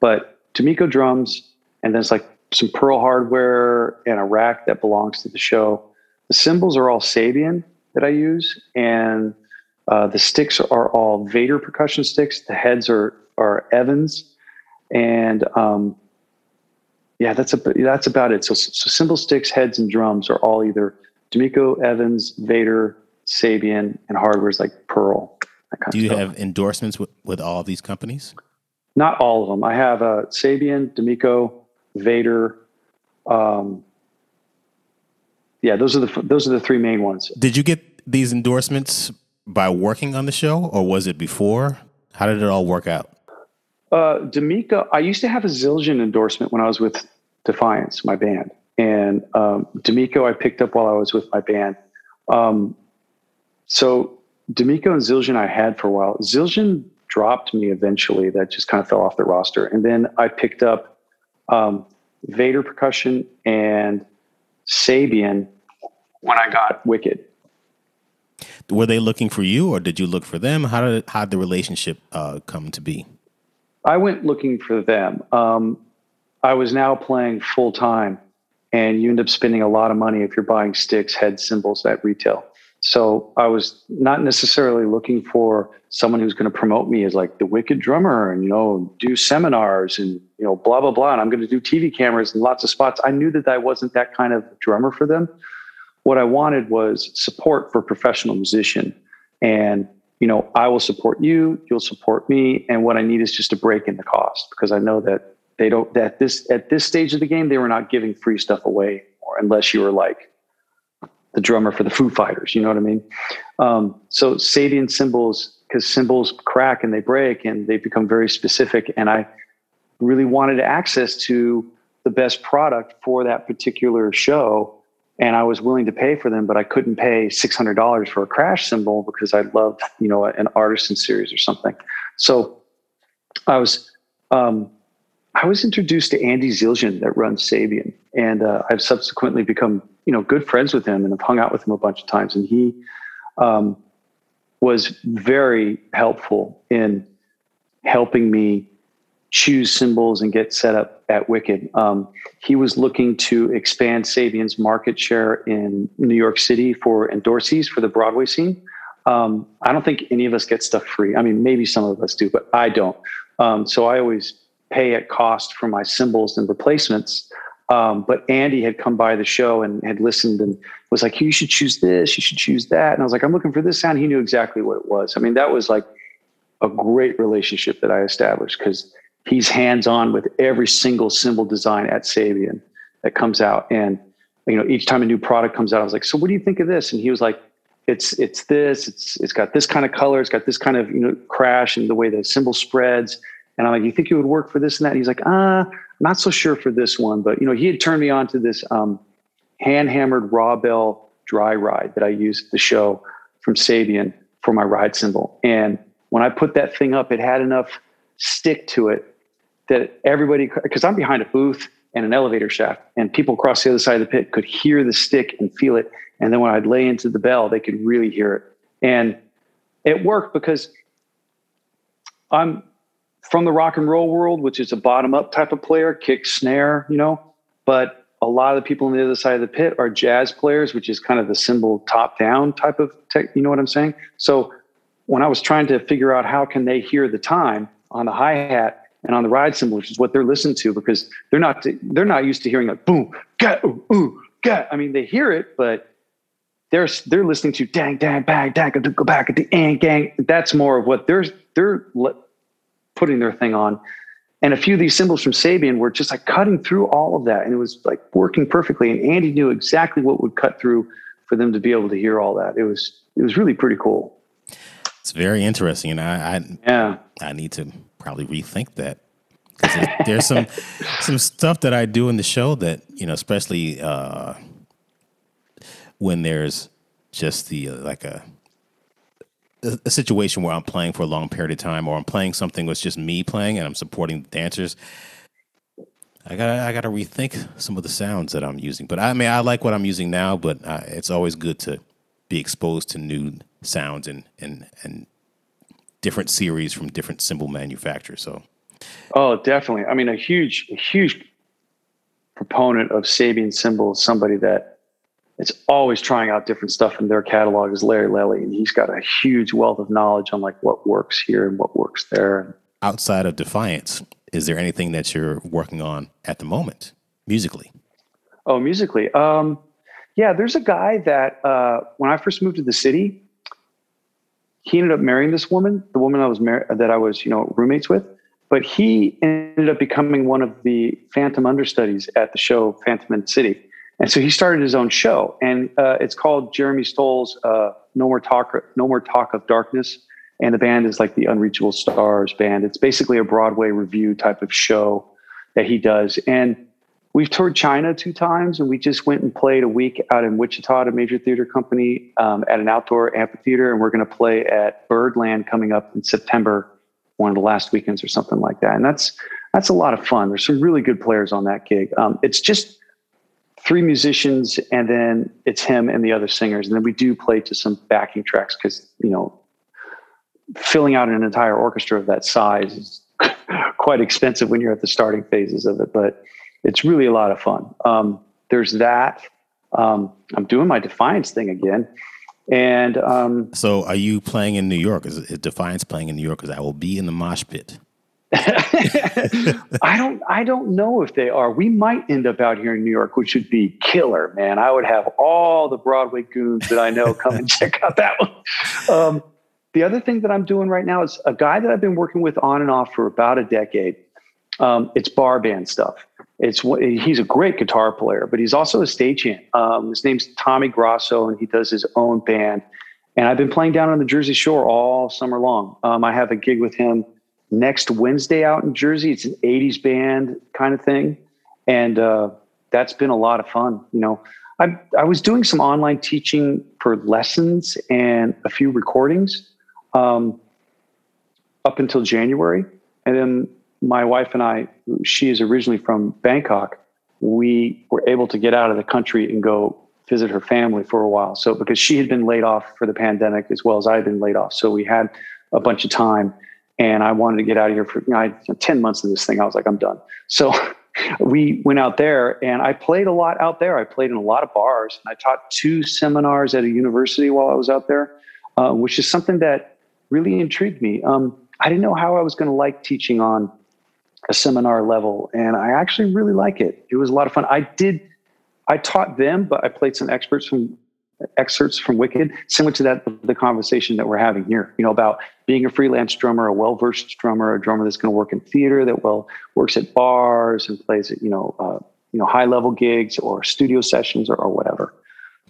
but D'Amico drums, and then it's like some Pearl hardware and a rack that belongs to the show. The cymbals are all Sabian that I use, and uh, the sticks are all Vater percussion sticks. The heads are are Evans, and um, yeah, that's a, that's about it. So, so cymbal sticks, heads, and drums are all either D'Amico, Evans, Vater, Sabian, and hardware is like Pearl. Do you have endorsements with, with all of these companies? Not all of them. I have uh, Sabian, D'Amico, Vater. Um, yeah, those are the those are the three main ones. Did you get these endorsements by working on the show, or was it before? How did it all work out? Uh, D'Amico, I used to have a Zildjian endorsement when I was with Defiance, my band, and um, D'Amico I picked up while I was with my band. Um, so D'Amico and Zildjian I had for a while. Zildjian dropped me eventually. That just kind of fell off the roster, and then I picked up um, Vater percussion and Sabian when I got Wicked. Were they looking for you, or did you look for them? How did how the relationship uh, come to be? I went looking for them. Um, I was now playing full time, and you end up spending a lot of money if you're buying sticks, head cymbals at retail. So I was not necessarily looking for someone who's going to promote me as like the wicked drummer and you know do seminars and you know blah blah blah. And I'm going to do TV cameras and lots of spots. I knew that I wasn't that kind of drummer for them. What I wanted was support for professional musician, and you know, I will support you, you'll support me, and what I need is just a break in the cost because I know that they don't that this at this stage of the game they were not giving free stuff away or unless you were like the drummer for the Foo Fighters, you know what I mean? Um, so Sabian cymbals because cymbals crack and they break and they become very specific, and I really wanted access to the best product for that particular show and I was willing to pay for them, but I couldn't pay six hundred dollars for a crash cymbal because I loved, you know, an artisan series or something. So I was, um, I was introduced to Andy Zildjian that runs Sabian, and uh, I've subsequently become, you know, good friends with him and have hung out with him a bunch of times. And he um, was very helpful in helping me choose cymbals and get set up at Wicked. Um, he was looking to expand Sabian's market share in New York City for endorsees for the Broadway scene. Um, I don't think any of us get stuff free. I mean, maybe some of us do, but I don't. Um, so I always pay at cost for my cymbals and replacements. Um, but Andy had come by the show and had listened and was like, "You should choose this. You should choose that." And I was like, "I'm looking for this sound." He knew exactly what it was. I mean, that was like a great relationship that I established because he's hands on with every single cymbal design at Sabian that comes out. And you know, each time a new product comes out, I was like, "So what do you think of this?" And he was like, "It's it's this. It's it's got this kind of color. It's got this kind of you know crash and the way the cymbal spreads." And I'm like, "You think it would work for this and that?" And he's like, "Ah, not so sure for this one." But you know, he had turned me on to this um, hand hammered raw bell dry ride that I used the show from Sabian for my ride cymbal. And when I put that thing up, it had enough stick to it that everybody, because I'm behind a booth and an elevator shaft, and people across the other side of the pit could hear the stick and feel it. And then when I'd lay into the bell, they could really hear it. And it worked because I'm from the rock and roll world, which is a bottom up type of player, kick, snare, you know, but a lot of the people on the other side of the pit are jazz players, which is kind of the cymbal top down type of tech. You know what I'm saying? So when I was trying to figure out how can they hear the time on the hi hat and on the ride cymbal, which is what they're listening to, because they're not they're not used to hearing like boom, get, ooh, ooh. I mean, they hear it, but they're they're listening to dang, dang, bang, dang, go back at the and gang. That's more of what they're they're putting their thing on. And a few of these cymbals from Sabian were just like cutting through all of that, and it was like working perfectly. And Andy knew exactly what would cut through for them to be able to hear all that. It was it was really pretty cool. It's very interesting, and I, I yeah I need to probably rethink that because there's some some stuff that I do in the show that you know, especially uh, when there's just the uh, like a a situation where I'm playing for a long period of time, or I'm playing something that's just me playing and I'm supporting the dancers. I got I got to rethink some of the sounds that I'm using. But I mean, I like what I'm using now. But it's always good to be exposed to new sounds and and and different series from different cymbal manufacturers. So, oh, definitely. I mean, a huge, a huge proponent of Sabian cymbals, somebody that is always trying out different stuff in their catalog is Larry Lelli, and he's got a huge wealth of knowledge on like what works here and what works there. Outside of Defiance, is there anything that you're working on at the moment musically? Oh, musically. Um, yeah, there's a guy that uh, when I first moved to the city, he ended up marrying this woman, the woman I was mar- that I was, you know, roommates with. But he ended up becoming one of the Phantom understudies at the show Phantom in the City, and so he started his own show, and uh, it's called Jeremy Stolle's uh, "No More Talk, No More Talk of Darkness," and the band is like the Unreachable Stars band. It's basically a Broadway review type of show that he does, and we've toured China two times, and we just went and played a week out in Wichita at a major theater company um, at an outdoor amphitheater, and we're going to play at Birdland coming up in September, one of the last weekends or something like that. And that's that's a lot of fun. There's some really good players on that gig. Um, it's just three musicians, and then it's him and the other singers, and then we do play to some backing tracks because you know filling out an entire orchestra of that size is quite expensive when you're at the starting phases of it, but it's really a lot of fun. Um, there's that. Um, I'm doing my Defiance thing again. And um, so, are you playing in New York? Is, is Defiance playing in New York? Because I will be in the mosh pit. I don't. I don't know if they are. We might end up out here in New York, which would be killer, man. I would have all the Broadway goons that I know come and check out that one. Um, the other thing that I'm doing right now is a guy that I've been working with on and off for about a decade. Um, it's bar band stuff. It's he's a great guitar player, but he's also a stagehand. Um, his name's Tommy Grosso, and he does his own band. And I've been playing down on the Jersey Shore all summer long. Um, I have a gig with him next Wednesday out in Jersey. It's an '80s band kind of thing, and uh, that's been a lot of fun. You know, I I was doing some online teaching for lessons and a few recordings um, up until January, and then my wife and I, she is originally from Bangkok, we were able to get out of the country and go visit her family for a while. So because she had been laid off for the pandemic as well as I had been laid off, so we had a bunch of time. And I wanted to get out of here for you know, I, you know, ten months of this thing. I was like, I'm done. So we went out there, and I played a lot out there. I played in a lot of bars, and I taught two seminars at a university while I was out there, uh, which is something that really intrigued me. Um, I didn't know how I was going to like teaching on a seminar level, and I actually really like it. It was a lot of fun. I did, I taught them, but I played some experts from excerpts from Wicked, similar to that the conversation that we're having here. You know about being a freelance drummer, a well versed drummer, a drummer that's going to work in theater, that well works at bars and plays at you know uh, you know high level gigs or studio sessions or, or whatever.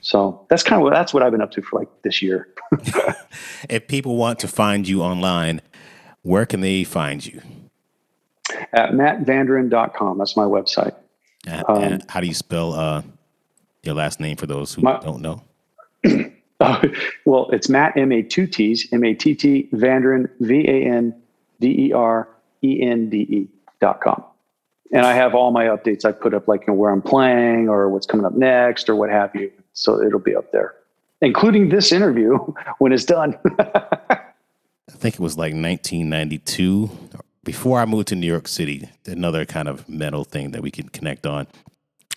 So that's kind of what that's what I've been up to for like this year. if people want to find you online, where can they find you? At mattvanderende.com. That's my website. Uh, Um, and how do you spell uh, your last name for those who My- don't know? well, it's Matt M A two T's M A T T VanderEnde V A N D E R E N D E dot com. And I have all my updates. I put up like you know, where I'm playing or what's coming up next or what have you. So it'll be up there, including this interview when it's done. I think it was like 1992. Before I moved to New York City, another kind of metal thing that we can connect on.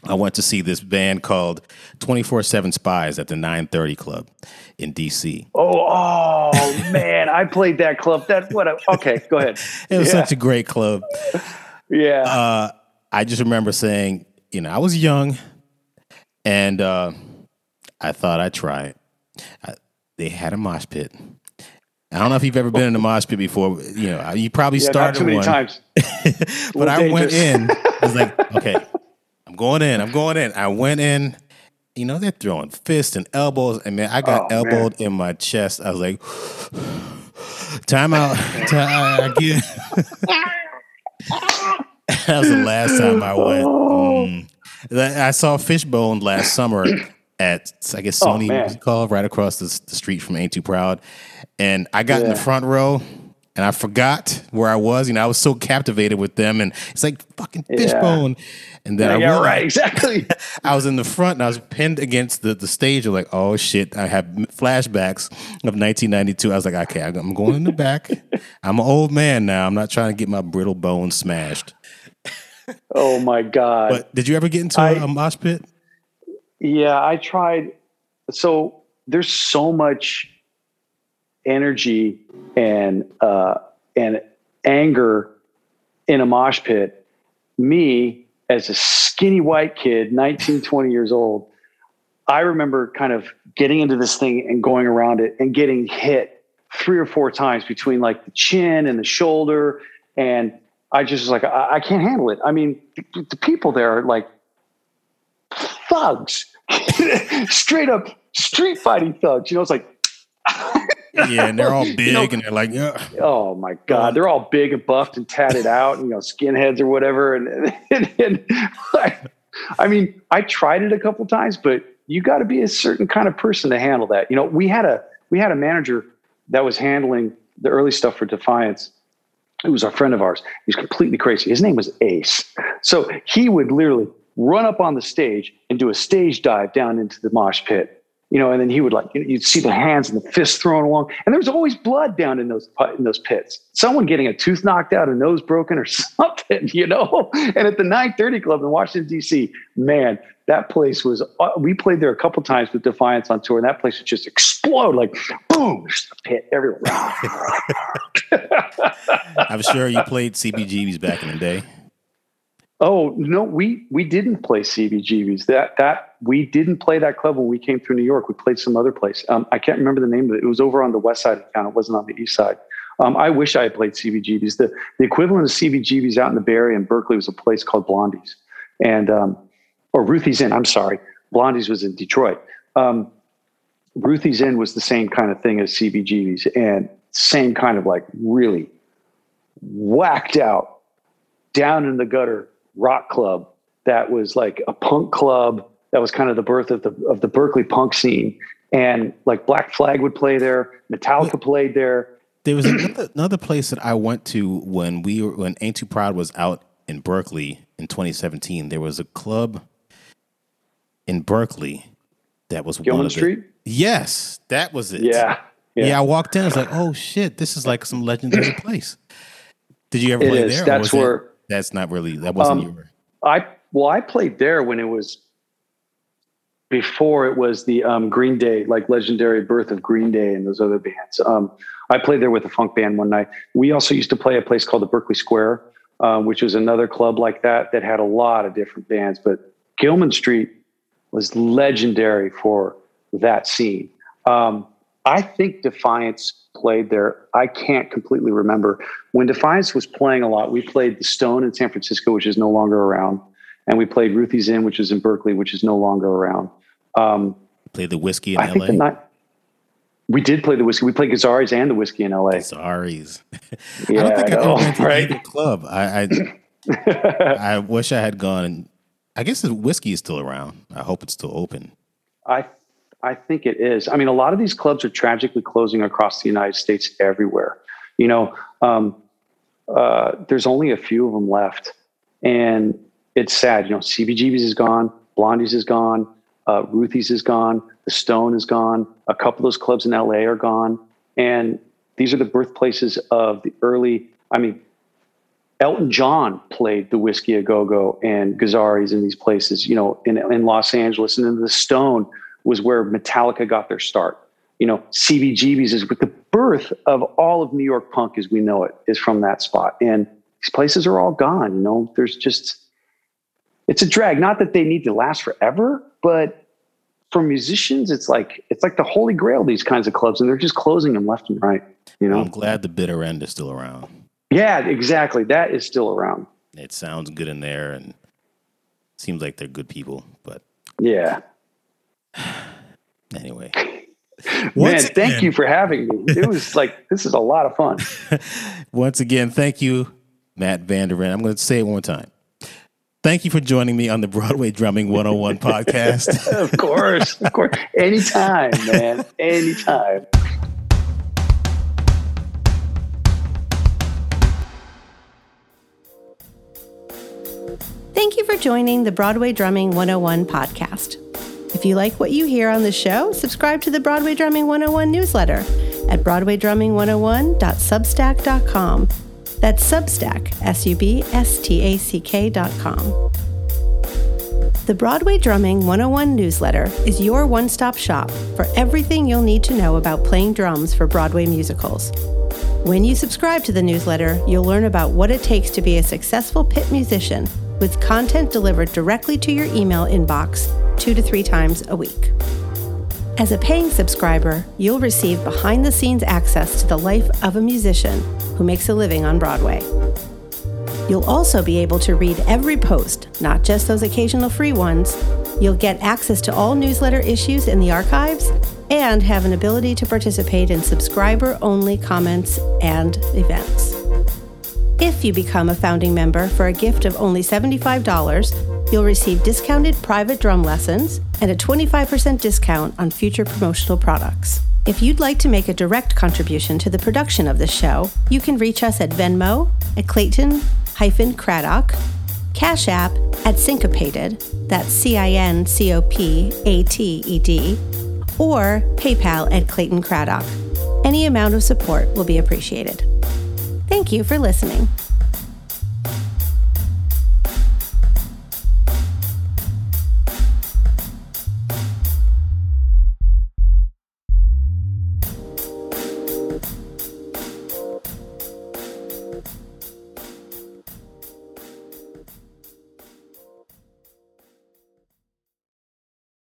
I went to see this band called 24 7 Spyz at the 930 Club in DC. oh, oh man, I played that club. That what? A, okay, go ahead. It was Yeah. such a great club. Yeah. Uh, I just remember saying, you know, I was young and uh, I thought I'd try it. I, they had a mosh pit. I don't know if you've ever been in a mosh pit before. You know, you probably yeah, not started too many one. times. but I went in. I was like, okay, I'm going in. I'm going in. I went in. You know, they're throwing fists and elbows, and man, I got Oh, man. elbowed in my chest. I was like, time out. Time, I get. that was the last time I went. Oh. Mm. I saw Fishbone last summer at I guess Oh, Sony man. Music Hall, right across the, the street from Ain't Too Proud, and I got in the front row. And I forgot where I was. You know, I was so captivated with them, and it's like fucking Yeah. Fishbone. And then I yeah, realized right. Exactly. I was in the front and I was pinned against the, the stage. I'm like, oh shit. I have flashbacks of 1992. I was like, okay, I'm going in the back. I'm an old man now. I'm not trying to get my brittle bones smashed. oh my god. But did you ever get into I- a mosh pit? Yeah, I tried. So there's so much energy and uh, and anger in a mosh pit. Me, as a skinny white kid, 19, 20 years old, I remember kind of getting into this thing and going around it and getting hit three or four times between like the chin and the shoulder. And I just was like, I, I can't handle it. I mean, the, the people there are like thugs, straight up street fighting thugs. You know, it's like, Yeah, and they're all big You know- and they're like, yeah. oh my god, they're all big and buffed and tatted out, and you know, skinheads or whatever. And, and, and I, I mean, I tried it a couple times, but you got to be a certain kind of person to handle that. You know, we had a we had a manager that was handling the early stuff for Defiance. It was a friend of ours. He was completely crazy. His name was Ace. So he would literally run up on the stage and do a stage dive down into the mosh pit. You know, and then he would like you'd see the hands and the fists thrown along, and there was always blood down in those in those pits. Someone getting a tooth knocked out, a nose broken, or something, you know. And at the 930 Club in Washington D.C., man, that place was. Uh, we played there a couple times with Defiance on tour, and that place would just explode like boom, there's a pit everywhere. I'm sure you played CBGBs back in the day. Oh no, we we didn't play CBGBs. That that we didn't play that club when we came through New York. We played some other place. Um, I can't remember the name of it. It was over on the west side of town. It wasn't on the east side. Um, I wish I had played CBGBs. The the equivalent of CBGBs out in the Bay Area in Berkeley was a place called Blondie's, and um, or Ruthie's Inn. I'm sorry, Blondie's was in Detroit. Um, Ruthie's Inn was the same kind of thing as CBGBs, and same kind of like really whacked out down in the gutter rock club that was like a punk club that was kind of the birth of the of the Berkeley punk scene. And like Black Flag would play there, Metallica played there. There was another, another place that I went to when we were when Ain't Too Proud was out in Berkeley in 2017. There was a club in Berkeley that was one Gilman of the, Street? Yes, that was it. Yeah. yeah. I walked in. I was like, "Oh shit, this is like some legendary place." Did you ever It play is. there? That's where- that's not really. That wasn't Um, your. I well, I played there when it was before it was the um, Green Day, like legendary birth of Green Day and those other bands. Um, I played there with a funk band one night. We also used to play a place called the Berkeley Square, um, which was another club like that that had a lot of different bands. But Gilman Street was legendary for that scene. Um, I think Defiance played there. I can't completely remember. When Defiance was playing a lot, we played the Stone in San Francisco, which is no longer around. And we played Ruthie's Inn, which is in Berkeley, which is no longer around. Um, Played the whiskey in I think LA. night we did play the whiskey. We played Gazzari's and the whiskey in LA. Sorry's. Yeah, I don't think I know, ever been to right? club. I, I I wish I had gone. I guess the whiskey is still around. I hope it's still open. I I think it is. I mean, a lot of these clubs are tragically closing across the United States everywhere. You know, um, uh, there's only a few of them left, and it's sad. You know, CBGB's is gone, Blondie's is gone, uh, Ruthie's is gone, the Stone is gone. A couple of those clubs in LA are gone, and these are the birthplaces of the early. I mean, Elton John played the Whisky a Go Go and Gazzari's in these places, you know, in, in Los Angeles. And then the Stone was where Metallica got their start. You know, CBGB's is with the birth of all of New York punk as we know it is from that spot. And these places are all gone. You know, there's just, it's a drag. Not that they need to last forever, but for musicians, it's like, it's like the holy grail, these kinds of clubs, and they're just closing them left and right. You know? I'm glad the bitter end is still around. Yeah, exactly. That is still around. It sounds good in there, and seems like they're good people. But Yeah. anyway, Man, Once thank you for having me. It was like this is a lot of fun. once again, thank you, Matt VanderEnde. I'm going to say it one more time. Thank you for joining me on the Broadway Drumming 101 podcast. of course, of course. Anytime, man. Anytime. Thank you for joining the Broadway Drumming 101 podcast. If you like what you hear on the show, subscribe to the Broadway Drumming 101 newsletter at broadwaydrumming101.substack.com. That's Substack, S U B S T A C K.com. The Broadway Drumming 101 newsletter is your one stop shop for everything you'll need to know about playing drums for Broadway musicals. When you subscribe to the newsletter, you'll learn about what it takes to be a successful pit musician with content delivered directly to your email inbox two to three times a week. As a paying subscriber, you'll receive behind the scenes access to the life of a musician who makes a living on Broadway. You'll also be able to read every post, not just those occasional free ones. You'll get access to all newsletter issues in the archives and have an ability to participate in subscriber only comments and events. If you become a founding member for a gift of only $75, you'll receive discounted private drum lessons and a 25% discount on future promotional products. If you'd like to make a direct contribution to the production of this show, you can reach us at Venmo at Clayton Craddock, Cash App at Cincopated, that's C I N C O P A T E D, or PayPal at Clayton Craddock. Any amount of support will be appreciated. Thank you for listening.